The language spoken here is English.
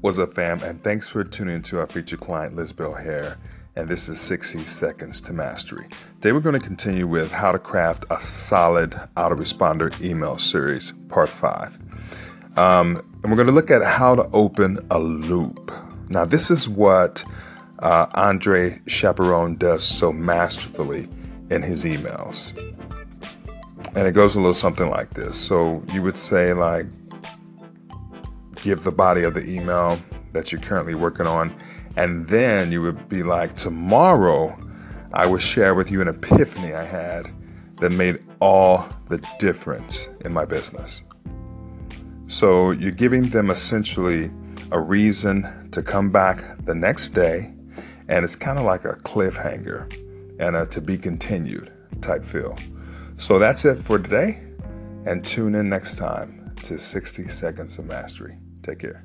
What's up, fam? And thanks for tuning into our featured client, Lisbel Hare. And this is 60 Seconds to Mastery. Today, we're going to continue with how to craft a solid autoresponder email series, part five. Um, and we're going to look at how to open a loop. Now, this is what uh, Andre Chaperon does so masterfully in his emails. And it goes a little something like this. So you would say, like, give the body of the email that you're currently working on. And then you would be like, tomorrow I will share with you an epiphany I had that made all the difference in my business. So you're giving them essentially a reason to come back the next day, and it's kind of like a cliffhanger and a to be continued type feel. So that's it for today, and tune in next time to 60 Seconds of Mastery. Take care.